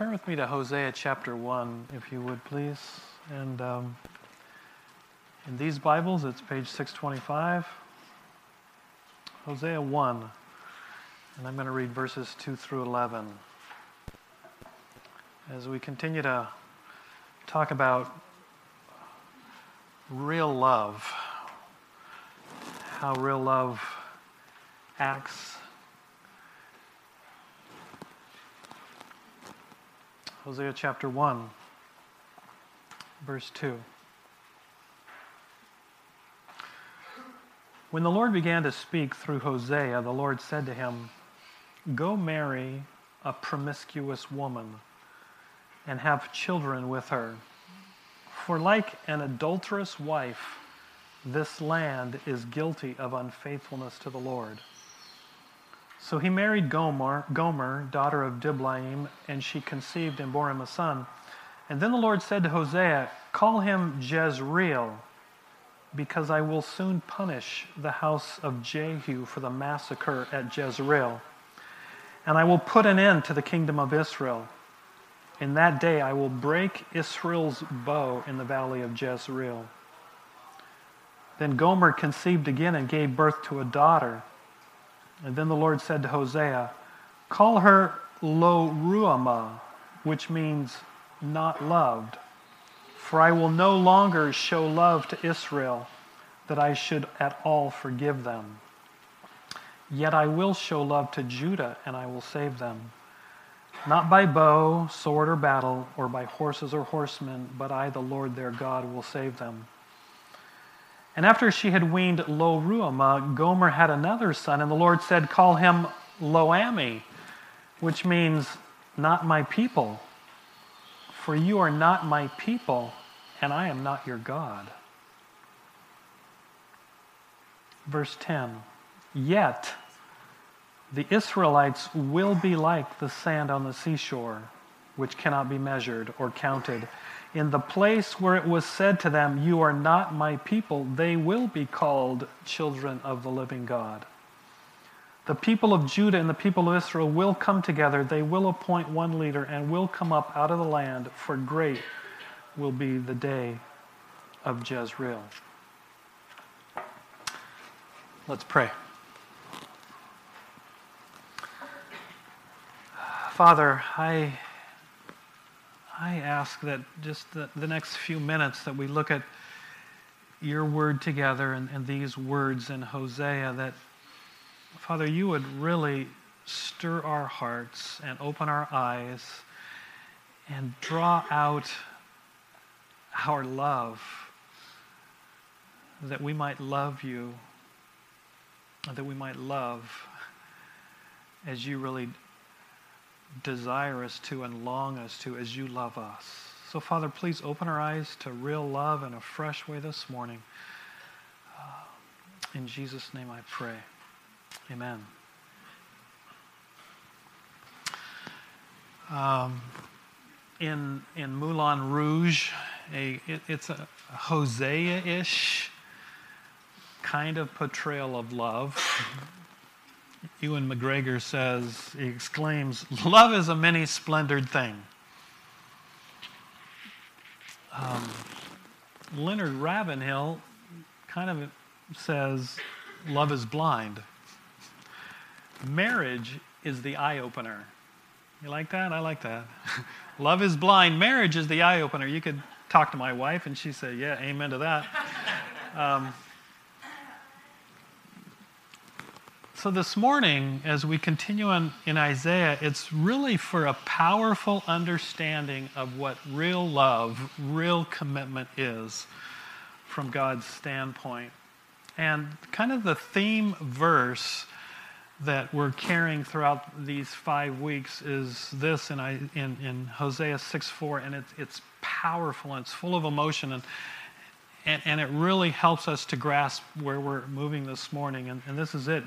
Turn with me to Hosea chapter 1, if you would, please. And um, in these Bibles, it's page 625. Hosea 1. And I'm going to read verses 2 through 11. As we continue to talk about real love, how real love acts Hosea chapter 1, verse 2. When the Lord began to speak through Hosea, the Lord said to him, Go marry a promiscuous woman and have children with her. For like an adulterous wife, this land is guilty of unfaithfulness to the Lord. So he married Gomer, Gomer, daughter of Diblaim, and she conceived and bore him a son. And then the Lord said to Hosea, Call him Jezreel, because I will soon punish the house of Jehu for the massacre at Jezreel. And I will put an end to the kingdom of Israel. In that day I will break Israel's bow in the valley of Jezreel. Then Gomer conceived again and gave birth to a daughter. And then the Lord said to Hosea, Call her Lo Ruhamah, which means not loved. For I will no longer show love to Israel, that I should at all forgive them. Yet I will show love to Judah, and I will save them. Not by bow, sword, or battle, or by horses or horsemen, but I, the Lord their God, will save them. And after she had weaned Lo Ruhamah, Gomer had another son, and the Lord said, Call him Lo-ammi, which means not my people. For you are not my people, and I am not your God. Verse 10 Yet the Israelites will be like the sand on the seashore, which cannot be measured or counted in the place where it was said to them, You are not my people, they will be called children of the living God. The people of Judah and the people of Israel will come together. They will appoint one leader and will come up out of the land, for great will be the day of Jezreel. Let's pray. Father, I I ask that just the, the next few minutes that we look at your word together and, and these words in Hosea, that, Father, you would really stir our hearts and open our eyes and draw out our love, that we might love you, that we might love as you really desire us to and long us to as you love us. So, Father, please open our eyes to real love in a fresh way this morning. Uh, in Jesus' name I pray. Amen. Um, in, in Moulin Rouge, a, it, it's a Hosea ish kind of portrayal of love. Ewan McGregor says, he exclaims, Love is a many splendored thing. Um, Leonard Ravenhill kind of says, Love is blind. Marriage is the eye opener. You like that? I like that. Love is blind. Marriage is the eye opener. You could talk to my wife, and she'd say, Yeah, amen to that. Um, So, this morning, as we continue on in Isaiah, it's really for a powerful understanding of what real love, real commitment is from God's standpoint. And kind of the theme verse that we're carrying throughout these five weeks is this in, in, in Hosea 6 4, and it's, it's powerful and it's full of emotion. And, and, and, it really helps us to grasp where we're moving this morning. And, and this is it.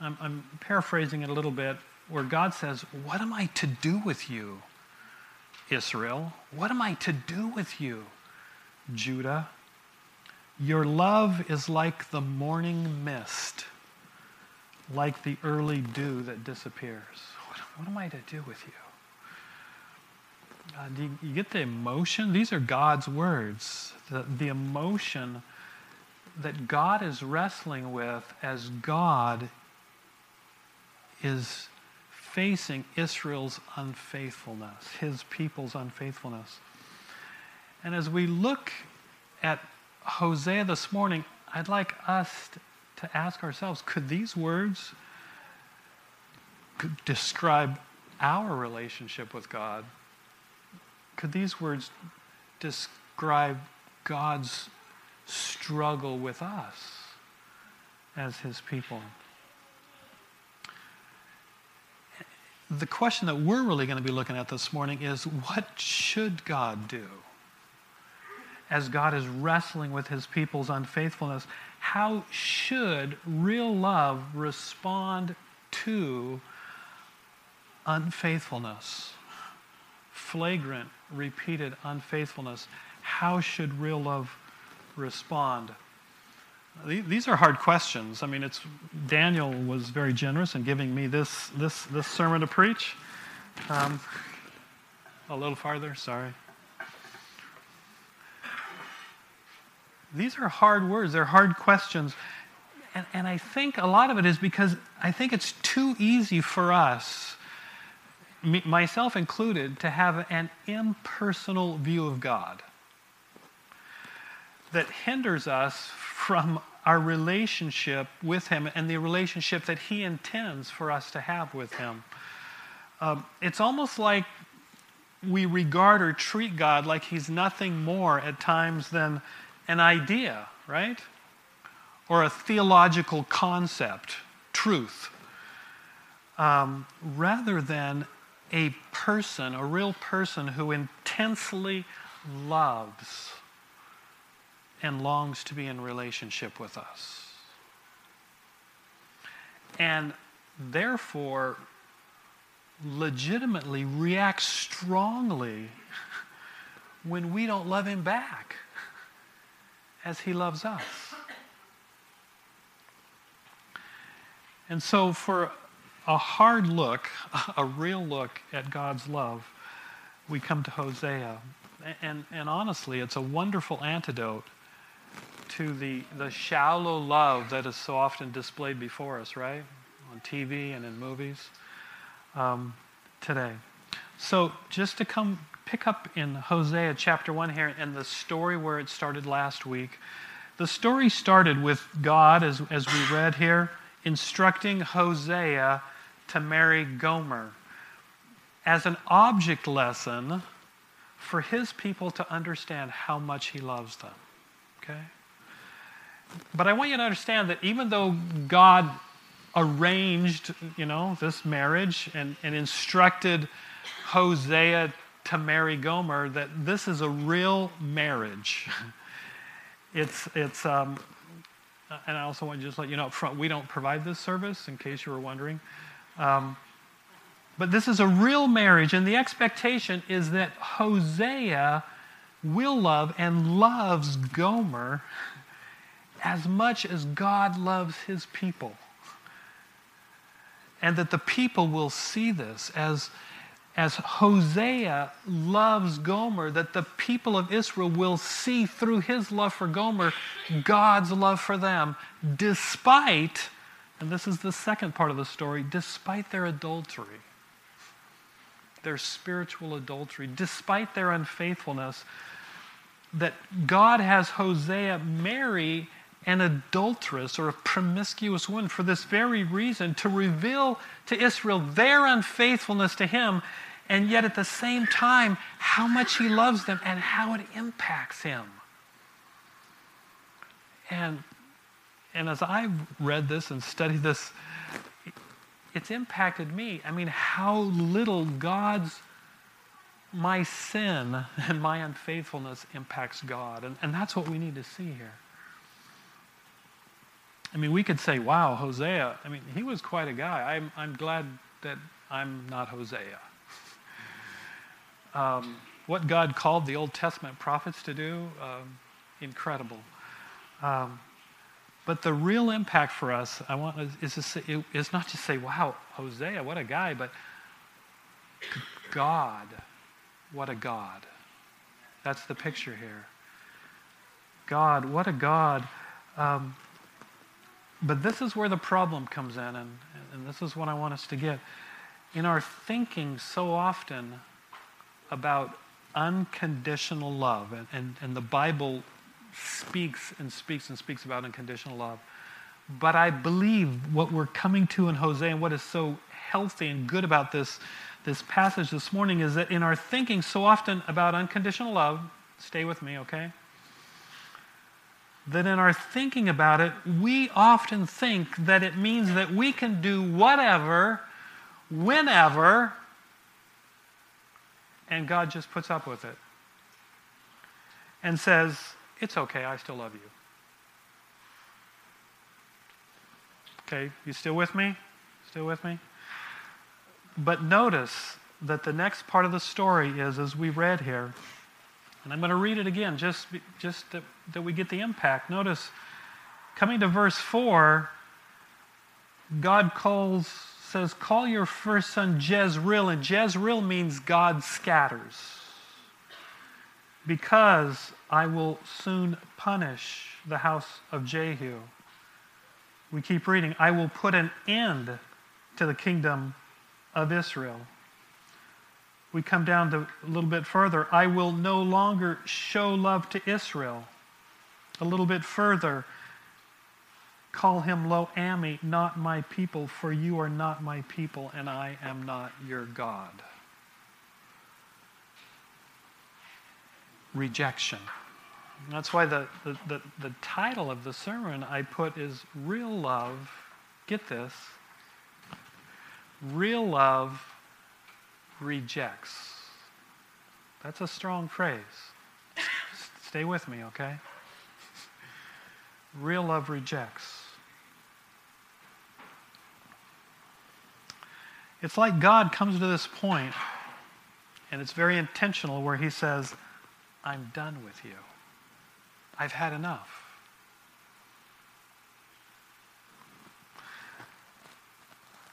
I'm, I'm paraphrasing it a little bit, where God says, What am I to do with you, Israel? What am I to do with you, Judah? Your love is like the morning mist, like the early dew that disappears. What, what am I to do with you? Uh, do you, you, get the emotion? These are God's words. The, the emotion that God is wrestling with as God is facing Israel's unfaithfulness, his people's unfaithfulness. And as we look at Hosea this morning, I'd like us to ask ourselves could these words describe our relationship with God? Could these words describe God's struggle with us as his people? The question that we're really going to be looking at this morning is what should God do? As God is wrestling with his people's unfaithfulness, how should real love respond to unfaithfulness? Flagrant, repeated unfaithfulness. How should real love respond? These are hard questions. I mean, it's Daniel was very generous in giving me this this this sermon to preach. Um, a little farther, sorry. These are hard words. They're hard questions, and, and I think a lot of it is because I think it's too easy for us, myself included, to have an impersonal view of God that hinders us from our relationship with Him and the relationship that He intends for us to have with Him. Um, it's almost like we regard or treat God like He's nothing more at times than an idea, right? Or a theological concept, truth, um, rather than a person, a real person who intensely loves and longs to be in relationship with us. And therefore, legitimately reacts strongly when we don't love him back as he loves us. And so, for a hard look, a real look at God's love, we come to Hosea. And, and honestly, it's a wonderful antidote to the, the shallow love that is so often displayed before us, right? On TV and in movies um, today. So, just to come pick up in Hosea chapter 1 here and the story where it started last week. The story started with God, as, as we read here, instructing Hosea to marry Gomer as an object lesson for his people to understand how much he loves them. Okay? But I want you to understand that even though God arranged, you know, this marriage and, and instructed Hosea to marry Gomer, that this is a real marriage. it's, it's, um, and I also want to just let you know up front, we don't provide this service, in case you were wondering. Um, but this is a real marriage, and the expectation is that Hosea will love and loves Gomer as much as God loves his people. And that the people will see this as, as Hosea loves Gomer, that the people of Israel will see through his love for Gomer God's love for them, despite, and this is the second part of the story, despite their adultery, their spiritual adultery, despite their unfaithfulness, that God has Hosea marry an adulteress or a promiscuous woman for this very reason to reveal to Israel their unfaithfulness to him, and yet at the same time, how much he loves them and how it impacts him. And, and as I've read this and studied this, it's impacted me. I mean, how little God's my sin and my unfaithfulness impacts God. And, and that's what we need to see here. I mean, we could say, wow, Hosea, I mean, he was quite a guy. I'm, I'm glad that I'm not Hosea. Um, what God called the Old Testament prophets to do, um, incredible. Um, but the real impact for us, I want is, to is not to say, wow, Hosea, what a guy, but God, what a God. That's the picture here. God, what a God. Um, but this is where the problem comes in, and, and this is what I want us to get. In our thinking so often about unconditional love, and, and, and the Bible speaks and speaks and speaks about unconditional love. But I believe what we're coming to in Hosea and what is so healthy and good about this, this passage this morning is that in our thinking so often about unconditional love, stay with me, okay? That in our thinking about it, we often think that it means that we can do whatever, whenever, and God just puts up with it and says, It's okay, I still love you. Okay, you still with me? Still with me? But notice that the next part of the story is, as we read here, and I'm going to read it again just, just that, we get the impact. Notice, coming to verse 4, God calls, says, Call your first son Jezreel, and Jezreel means God scatters. Because I will soon punish the house of Jehu we keep reading, I will put an end to the kingdom of Israel. We come down to a little bit further. I will no longer show love to Israel. A little bit further, call him Lo Ami, not my people, for you are not my people, and I am not your God. Rejection. That's why the, the, the, the, title of the sermon I put is Real Love. Get this. Real love rejects. That's a strong phrase. Stay with me, okay? Real love rejects. It's like God comes to this point, and it's very intentional, where He says, I'm done with you. I've had enough.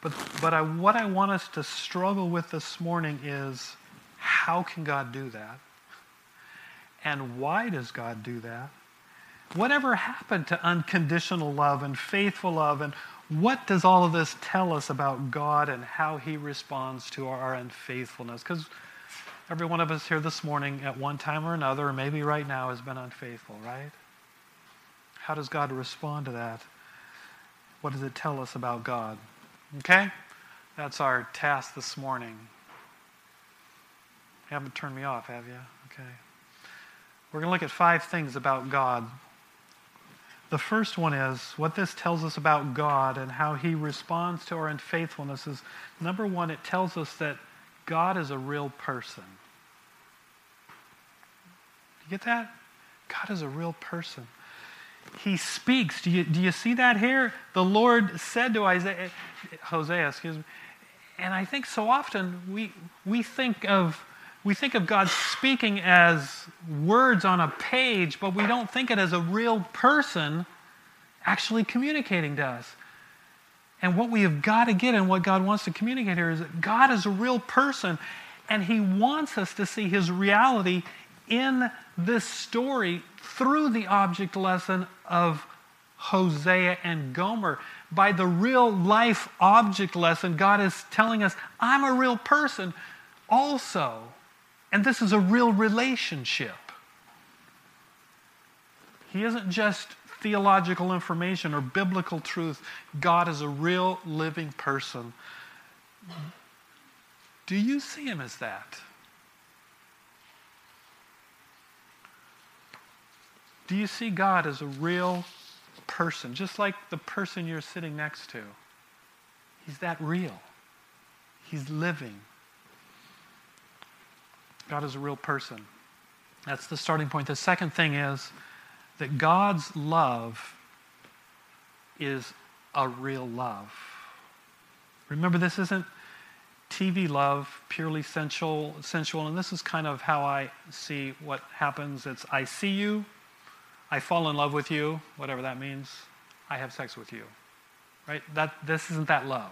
But, but I, what I want us to struggle with this morning is how can God do that? And why does God do that? Whatever happened to unconditional love and faithful love? And what does all of this tell us about God and how He responds to our unfaithfulness? Because Every one of us here this morning, at one time or another, or maybe right now, has been unfaithful, right? How does God respond to that? What does it tell us about God? Okay? That's our task this morning. You haven't turned me off, have you? Okay. We're going to look at five things about God. The first one is what this tells us about God and how he responds to our unfaithfulness is number one, it tells us that God is a real person You get that? God is a real person. He speaks. Do you, do you see that here? The Lord said to Isaiah, Hosea, excuse me. And I think so often we, we, think of, we think of God speaking as words on a page, but we don't think it as a real person actually communicating to us. And what we have got to get and what God wants to communicate here is that God is a real person and He wants us to see His reality in this story through the object lesson of Hosea and Gomer. By the real life object lesson, God is telling us, I'm a real person also. And this is a real relationship. He isn't just theological information or biblical truth. God is a real living person. Do you see him as that? Do you see God as a real person, just like the person you're sitting next to? He's that real. He's living. God is a real person. That's the starting point. The second thing is that God's love is a real love. Remember, this isn't TV love, purely sensual, sensual, and this is kind of how I see what happens. It's I see you, I fall in love with you, whatever that means, I have sex with you. Right? That, this isn't that love.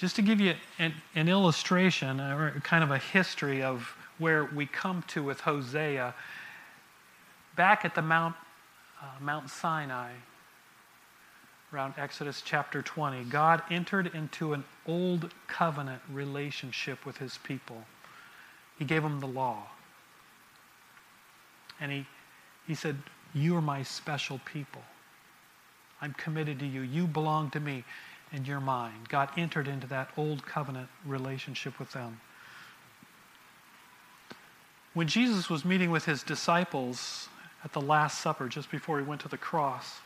Just to give you an, an illustration or kind of a history of where we come to with Hosea, back at the Mount, uh, Mount Sinai, around Exodus chapter 20, God entered into an old covenant relationship with his people. He gave them the law. And he, he said, You are my special people. I'm committed to you. You belong to me, and your mind. God entered into that old covenant relationship with them. When Jesus was meeting with his disciples at the Last Supper, just before he went to the cross,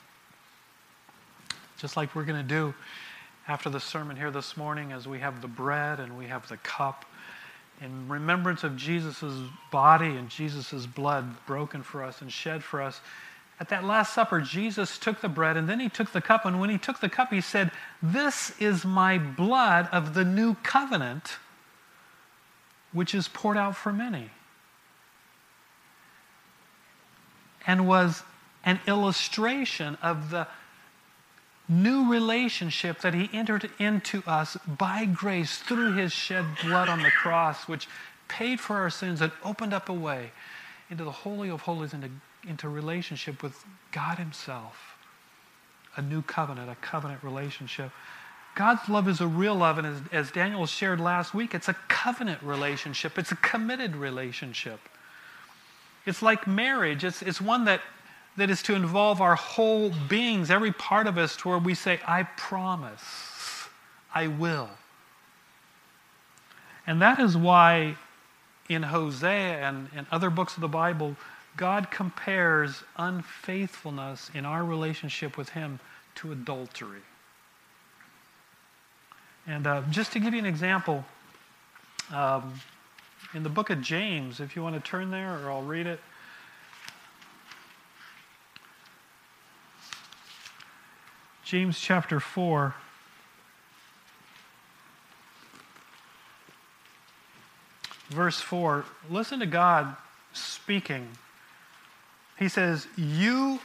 just like we're going to do after the sermon here this morning, as we have the bread and we have the cup, in remembrance of Jesus' body and Jesus' blood broken for us and shed for us. At that Last Supper, Jesus took the bread and then he took the cup. And when he took the cup, he said, This is my blood of the new covenant, which is poured out for many. And was an illustration of the new relationship that he entered into us by grace through his shed blood on the cross, which paid for our sins and opened up a way into the Holy of Holies, into, into relationship with God himself. A new covenant, a covenant relationship. God's love is a real love, and as, as Daniel shared last week, it's a covenant relationship. It's a committed relationship. It's like marriage. It's, it's one that that is to involve our whole beings, every part of us, to where we say, I promise, I will. And that is why in Hosea and, and other books of the Bible, God compares unfaithfulness in our relationship with Him to adultery. And uh, just to give you an example, um, in the book of James, if you want to turn there, or I'll read it. James chapter 4. Verse 4. Listen to God speaking. He says, You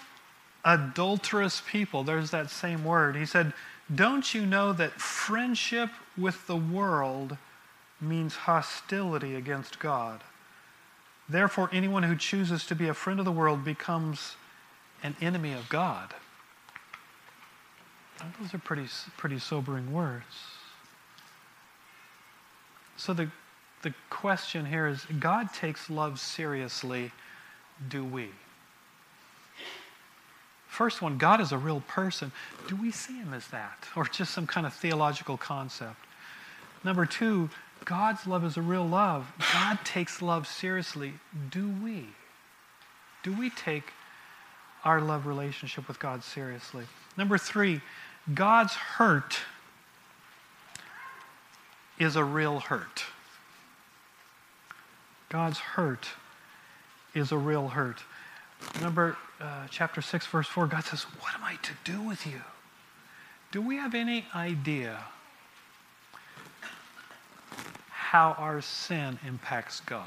adulterous people. There's that same word. He said, Don't you know that friendship with the world means hostility against God? Therefore, anyone who chooses to be a friend of the world becomes an enemy of God. Those are pretty, pretty sobering words. So the, the question here is God takes love seriously, do we? First one, God is a real person. Do we see him as that? Or just some kind of theological concept? Number two, God's love is a real love. God takes love seriously. Do we? Do we take our love relationship with God seriously? Number three, God's hurt is a real hurt. God's hurt is a real hurt. Remember uh, chapter 6, verse 4, God says, What am I to do with you? Do we have any idea how our sin impacts God?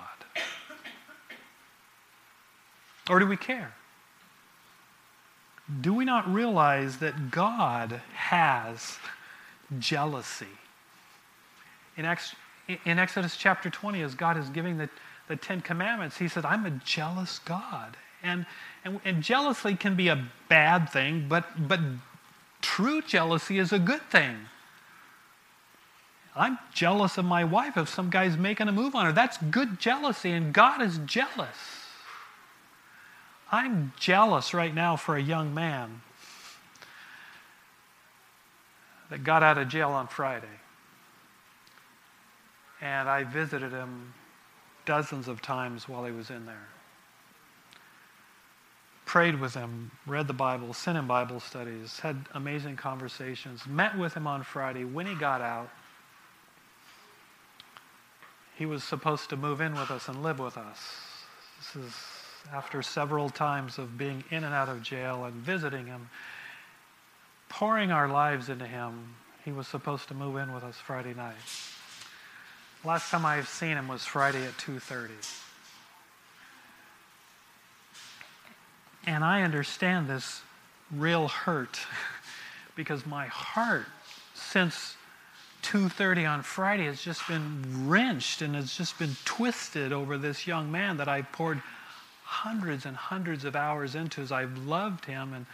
Or do we care? do we not realize that God has jealousy? In, Ex- in Exodus chapter 20, as God is giving the, the Ten Commandments, he said, I'm a jealous God. And, and, and jealousy can be a bad thing, but, but true jealousy is a good thing. I'm jealous of my wife if some guy's making a move on her. That's good jealousy, and God is jealous. I'm jealous right now for a young man that got out of jail on Friday. And I visited him dozens of times while he was in there. Prayed with him, read the Bible, sent him Bible studies, had amazing conversations, met with him on Friday. When he got out, he was supposed to move in with us and live with us. This is after several times of being in and out of jail and visiting him, pouring our lives into him, he was supposed to move in with us Friday night. Last time I've seen him was Friday at 2:30. And I understand this real hurt because my heart since 2:30 on Friday has just been wrenched and has just been twisted over this young man that I poured hundreds and hundreds of hours into as I've loved him and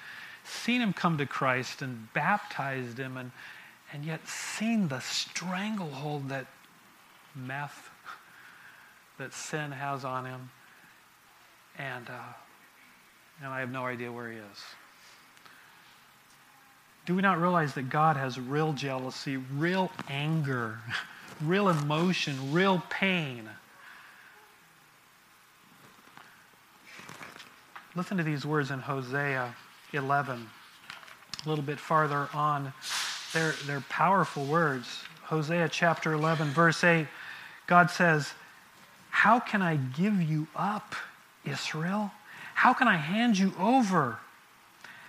seen him come to Christ and baptized him and and yet seen the stranglehold that meth that sin has on him. And uh, and I have no idea where he is. Do we not realize that God has real jealousy, real anger, real emotion, real pain? Listen to these words in Hosea 11, a little bit farther on. They're, they're powerful words. Hosea chapter 11, verse 8, God says, How can I give you up, Israel? How can I hand you over?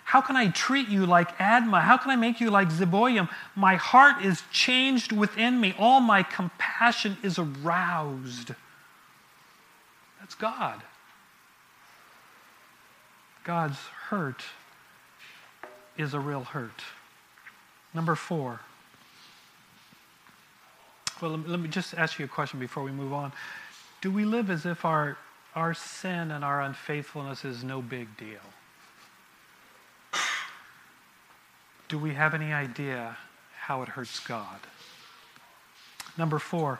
How can I treat you like Admah? How can I make you like Zeboim? My heart is changed within me. All my compassion is aroused. That's God. God's hurt is a real hurt. Number four. Well, let me just ask you a question before we move on. Do we live as if our, our sin and our unfaithfulness is no big deal? do we have any idea how it hurts God? Number four,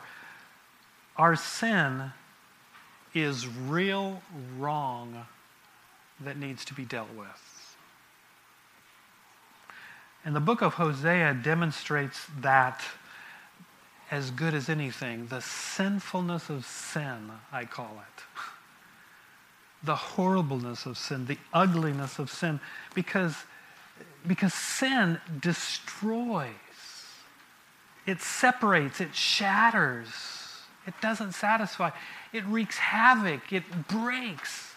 our sin is real wrong that needs to be dealt with. And the book of Hosea demonstrates that as good as anything. The sinfulness of sin, I call it. The horribleness of sin, the ugliness of sin. Because because sin destroys, it separates, it shatters, it doesn't satisfy, it wreaks havoc, it breaks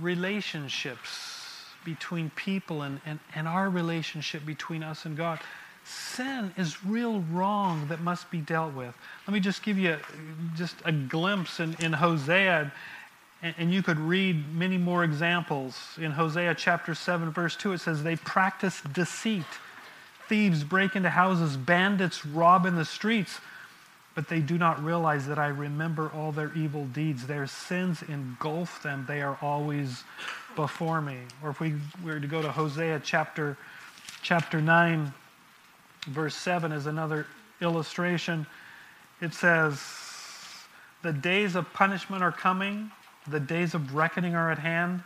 relationships between people and, and, and our relationship between us and God. Sin is real wrong that must be dealt with. Let me just give you just a glimpse in, in Hosea and you could read many more examples. In Hosea chapter 7, verse 2, it says, They practice deceit. Thieves break into houses, bandits rob in the streets, but they do not realize that I remember all their evil deeds. Their sins engulf them, they are always before me. Or if we were to go to Hosea chapter, chapter 9, verse 7 is another illustration. It says, The days of punishment are coming the days of reckoning are at hand.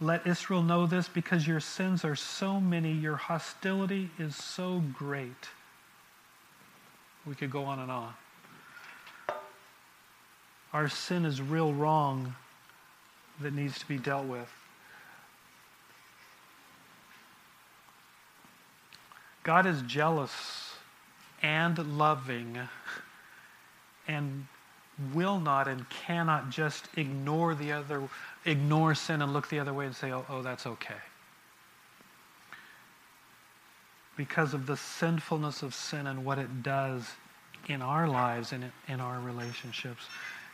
Let Israel know this because your sins are so many, your hostility is so great. We could go on and on. Our sin is real wrong that needs to be dealt with. God is jealous and loving and will not and cannot just ignore the other, ignore sin and look the other way and say, oh, oh that's okay. Because of the sinfulness of sin and what it does in our lives and in our relationships.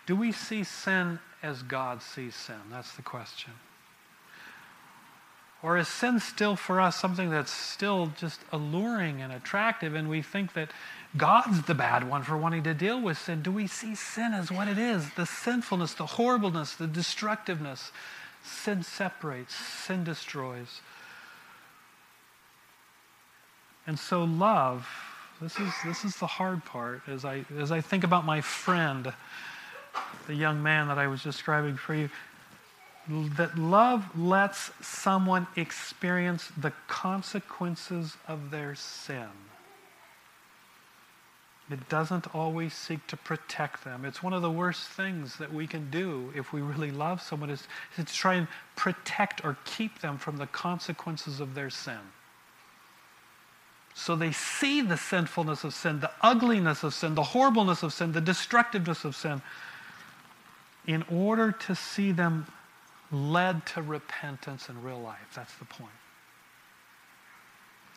Do we see sin as God sees sin? That's the question. Or is sin still for us something that's still just alluring and attractive, and we think that God's the bad one for wanting to deal with sin? Do we see sin as what it is? The sinfulness, the horribleness, the destructiveness. Sin separates, sin destroys. And so, love, this is, this is the hard part. As I, as I think about my friend, the young man that I was describing for you, that love lets someone experience the consequences of their sin. It doesn't always seek to protect them. It's one of the worst things that we can do if we really love someone is, to try and protect or keep them from the consequences of their sin. So they see the sinfulness of sin, the ugliness of sin, the horribleness of sin, the destructiveness of sin, in order to see them led to repentance in real life. That's the point.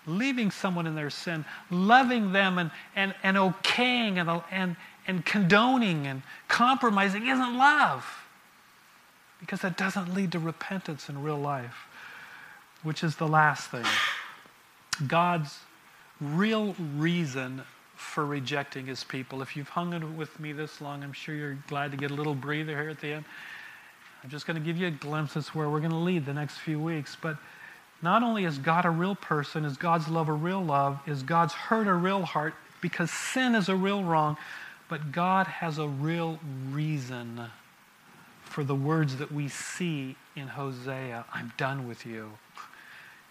Leaving someone in their sin, loving them and, and, and okaying and, and, and condoning and compromising isn't love. Because that doesn't lead to repentance in real life, which is the last thing. God's real reason for rejecting his people. If you've hung with me this long, I'm sure you're glad to get a little breather here at the end. I'm just going to give you a glimpse as where we're going to lead the next few weeks. But not only is God a real person, is God's love a real love, is God's hurt a real heart, because sin is a real wrong, but God has a real reason for the words that we see in Hosea I'm done with you.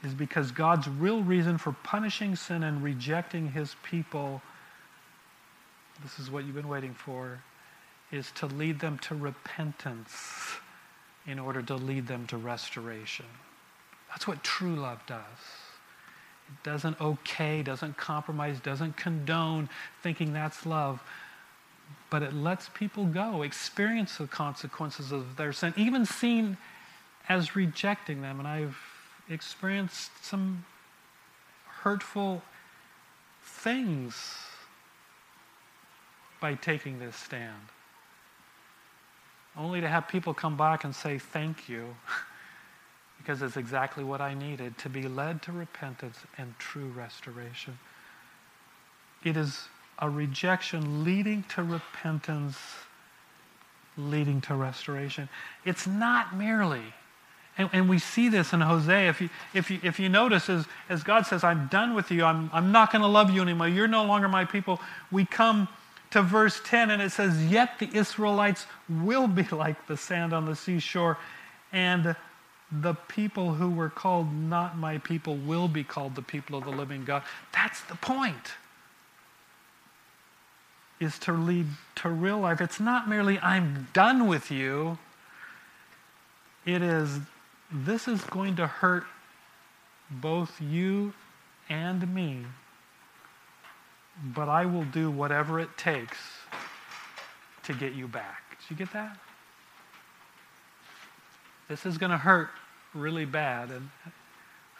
Is because God's real reason for punishing sin and rejecting his people, this is what you've been waiting for, is to lead them to repentance in order to lead them to restoration. That's what true love does. It doesn't okay, doesn't compromise, doesn't condone thinking that's love, but it lets people go, experience the consequences of their sin, even seen as rejecting them. And I've experienced some hurtful things by taking this stand. Only to have people come back and say, Thank you. because it's exactly what I needed to be led to repentance and true restoration. It is a rejection leading to repentance, leading to restoration. It's not merely, and, and we see this in Hosea. If you, if you, if you notice, as, as God says, I'm done with you, I'm, I'm not going to love you anymore, you're no longer my people, we come to verse 10 and it says, Yet the Israelites will be like the sand on the seashore, and the people who were called not my people will be called the people of the living God. That's the point. Is to lead to real life. It's not merely I'm done with you. It is this is going to hurt both you and me. But I will do whatever it takes to get you back. Did you get that? This is going to hurt really bad. And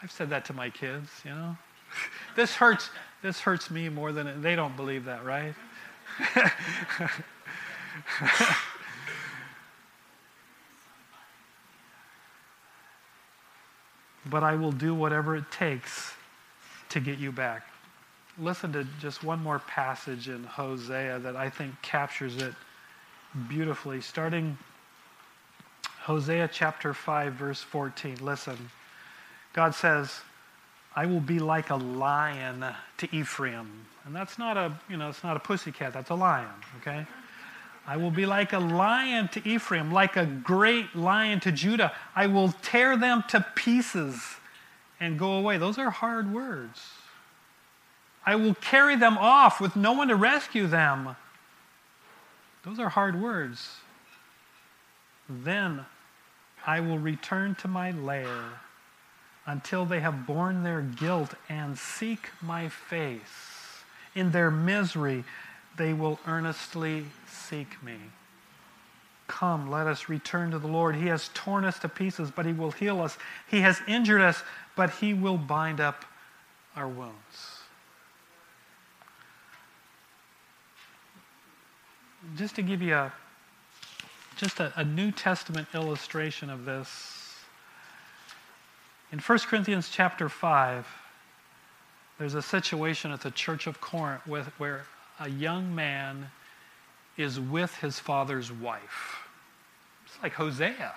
I've said that to my kids, you know. this hurts this hurts me more than it, they don't believe that, right? but I will do whatever it takes to get you back. Listen to just one more passage in Hosea that I think captures it beautifully, starting Hosea chapter 5, verse 14. Listen. God says, I will be like a lion to Ephraim. And that's not a, you know, it's not a pussycat, that's a lion, okay? I will be like a lion to Ephraim, like a great lion to Judah. I will tear them to pieces and go away. Those are hard words. I will carry them off with no one to rescue them. Those are hard words. Then I will return to my lair until they have borne their guilt and seek my face. In their misery, they will earnestly seek me. Come, let us return to the Lord. He has torn us to pieces, but He will heal us. He has injured us, but He will bind up our wounds. Just to give you a just a, a New Testament illustration of this. In 1 Corinthians chapter 5, there's a situation at the church of Corinth with, where a young man is with his father's wife. It's like Hosea.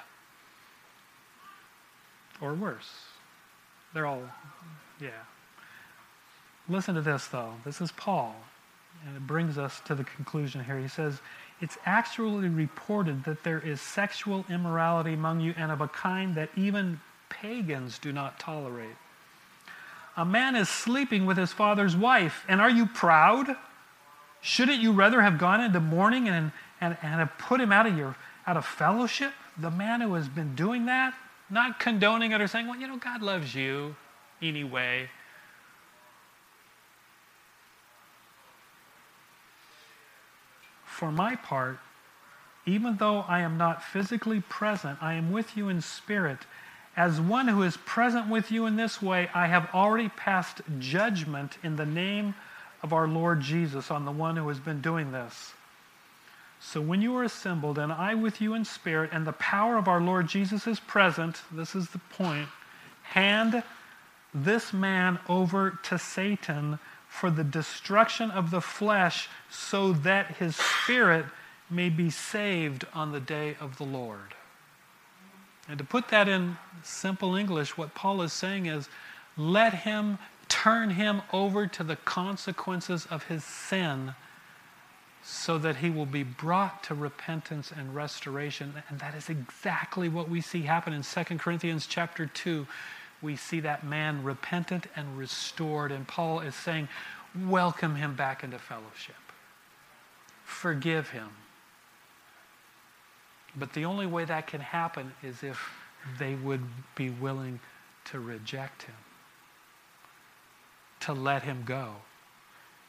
Or worse. They're all, yeah. Listen to this, though. This is Paul. And it brings us to the conclusion here. He says, it's actually reported that there is sexual immorality among you and of a kind that even pagans do not tolerate. A man is sleeping with his father's wife, and are you proud? Shouldn't you rather have gone into mourning and, and, and have put him out of your out of fellowship? The man who has been doing that, not condoning it or saying, well, you know, God loves you anyway. For my part, even though I am not physically present, I am with you in spirit. As one who is present with you in this way, I have already passed judgment in the name of our Lord Jesus on the one who has been doing this. So when you are assembled, and I with you in spirit, and the power of our Lord Jesus is present, this is the point, hand this man over to Satan for the destruction of the flesh, so that his spirit may be saved on the day of the Lord. And to put that in simple English, what Paul is saying is let him turn him over to the consequences of his sin so that he will be brought to repentance and restoration and that is exactly what we see happen in 2 corinthians chapter 2 we see that man repentant and restored. And paul is saying welcome him back into fellowship. Forgive him. But the only way that can happen is if they would be willing to reject him to let him go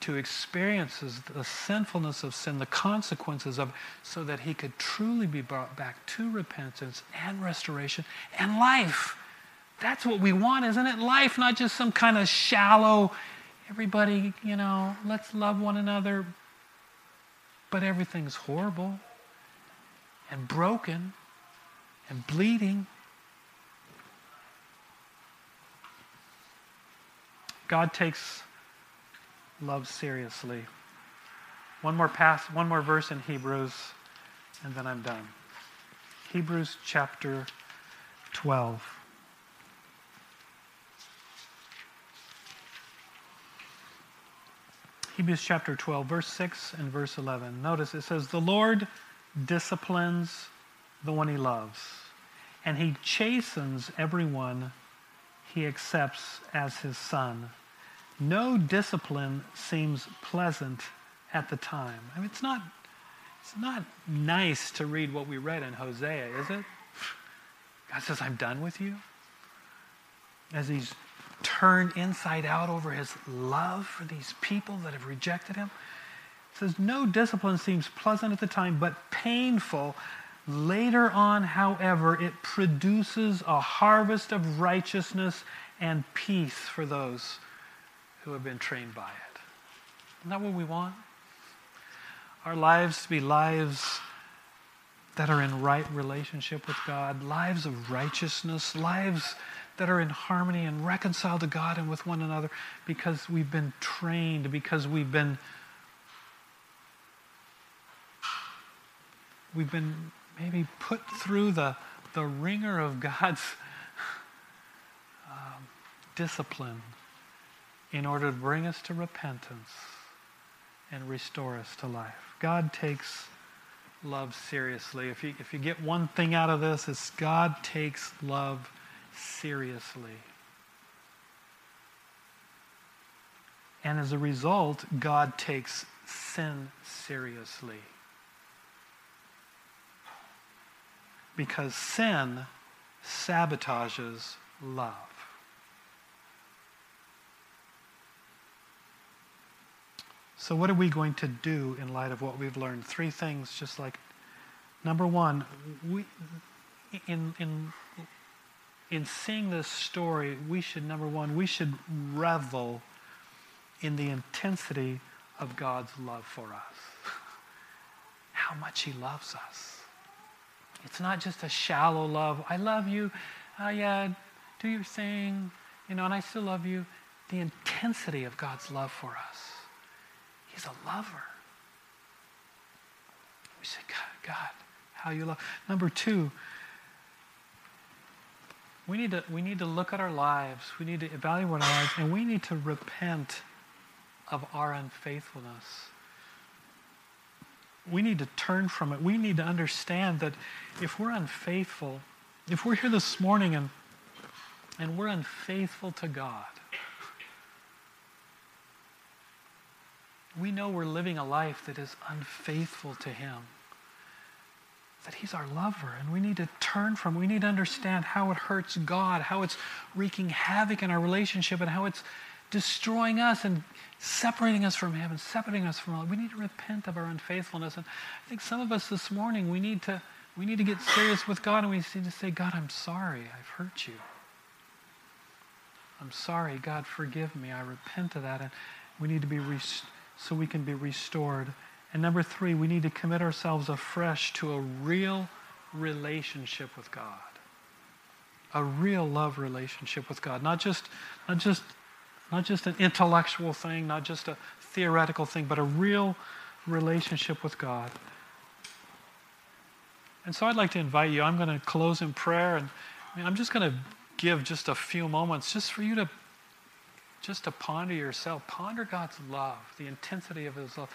to experience the sinfulness of sin, the consequences of so that he could truly be brought back to repentance and restoration and life. That's what we want, isn't it? Life, not just some kind of shallow, everybody, you know, let's love one another. But everything's horrible and broken and bleeding. God takes love seriously. One more pass, one more verse in Hebrews, and then I'm done. Hebrews chapter 12. Hebrews chapter 12, verse 6 and verse 11. Notice it says, The Lord disciplines the one he loves, and he chastens everyone he accepts as his son. No discipline seems pleasant at the time. I mean, it's not, it's not nice to read what we read in Hosea, is it? God says, I'm done with you. As he's turned inside out over his love for these people that have rejected him. It says, No discipline seems pleasant at the time, but painful. Later on, however, it produces a harvest of righteousness and peace for those who have been trained by it. Isn't that what we want? Our lives to be lives that are in right relationship with God, lives of righteousness, lives that are in harmony and reconciled to God and with one another because we've been trained, because we've been we've been maybe put through the, the wringer of God's um, discipline in order to bring us to repentance and restore us to life. God takes love seriously. If you, if you get one thing out of this, it's God takes love seriously. And as a result, God takes sin seriously. Because sin sabotages love. So, what are we going to do in light of what we've learned? Three things, just like number one, we, in, in, in seeing this story, we should, number one, we should revel in the intensity of God's love for us. How much He loves us. It's not just a shallow love. I love you. Oh, yeah, do your thing. You know, and I still love you. The intensity of God's love for us. He's a lover. We say, God, God, how you love. Number two, we need to we need to look at our lives. We need to evaluate our lives, and we need to repent of our unfaithfulness. We need to turn from it. We need to understand that if we're unfaithful, if we're here this morning and and we're unfaithful to God, we know we're living a life that is unfaithful to Him. That He's our lover, and we need to turn from, we need to understand how it hurts God, how it's wreaking havoc in our relationship, and how it's destroying us and separating us from Him and separating us from all. We need to repent of our unfaithfulness. And I think some of us this morning, we need to, we need to get serious with God, and we need to say, God, I'm sorry, I've hurt you. I'm sorry, God, forgive me. I repent of that. And we need to be so we can be restored. And number three, we need to commit ourselves afresh to a real relationship with God. A real love relationship with God. Not just, not just, Not just an intellectual thing, not just a theoretical thing, but a real relationship with God. And so I'd like to invite you. I'm going to close in prayer, and I I'm just going to give just a few moments just for you to just to ponder yourself. Ponder God's love, the intensity of His love,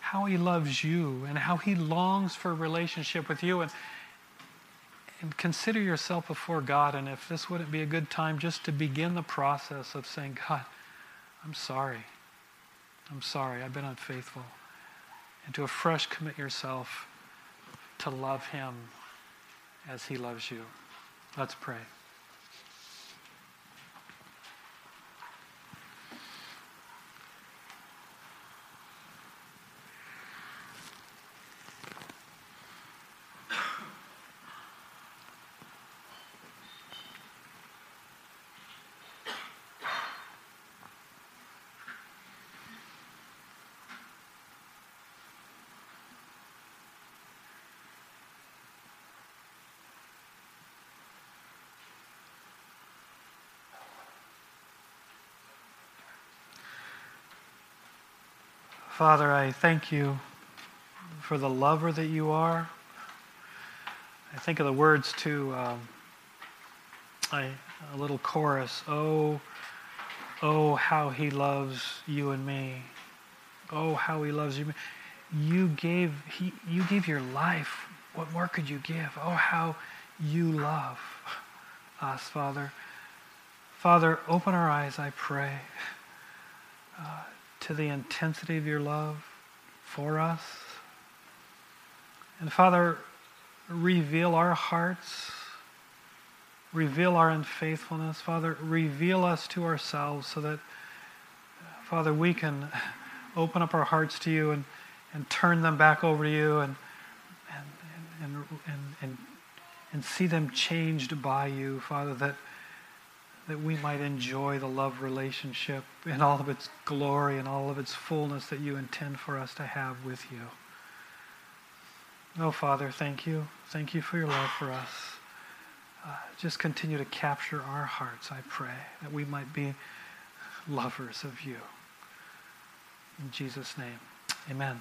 how He loves you, and how He longs for a relationship with you. And, and consider yourself before God. And if this wouldn't be a good time just to begin the process of saying, God, I'm sorry. I'm sorry. I've been unfaithful. And to afresh commit yourself to love Him as He loves you. Let's pray. Father, I thank you for the lover that you are. I think of the words to um, I, a little chorus. Oh, oh, how he loves you and me. Oh, how he loves you. You gave he, you gave your life. What more could you give? Oh, how you love us, Father. Father, open our eyes, I pray. Uh, to the intensity of your love for us. And Father, reveal our hearts, reveal our unfaithfulness. Father, reveal us to ourselves so that, Father, we can open up our hearts to you and, and turn them back over to you and, and, and, and, and, and see them changed by you, Father, that that we might enjoy the love relationship in all of its glory and all of its fullness that you intend for us to have with you. Oh, Father, thank you. Thank you for your love for us. Uh, just continue to capture our hearts, I pray, that we might be lovers of you. In Jesus' name, amen.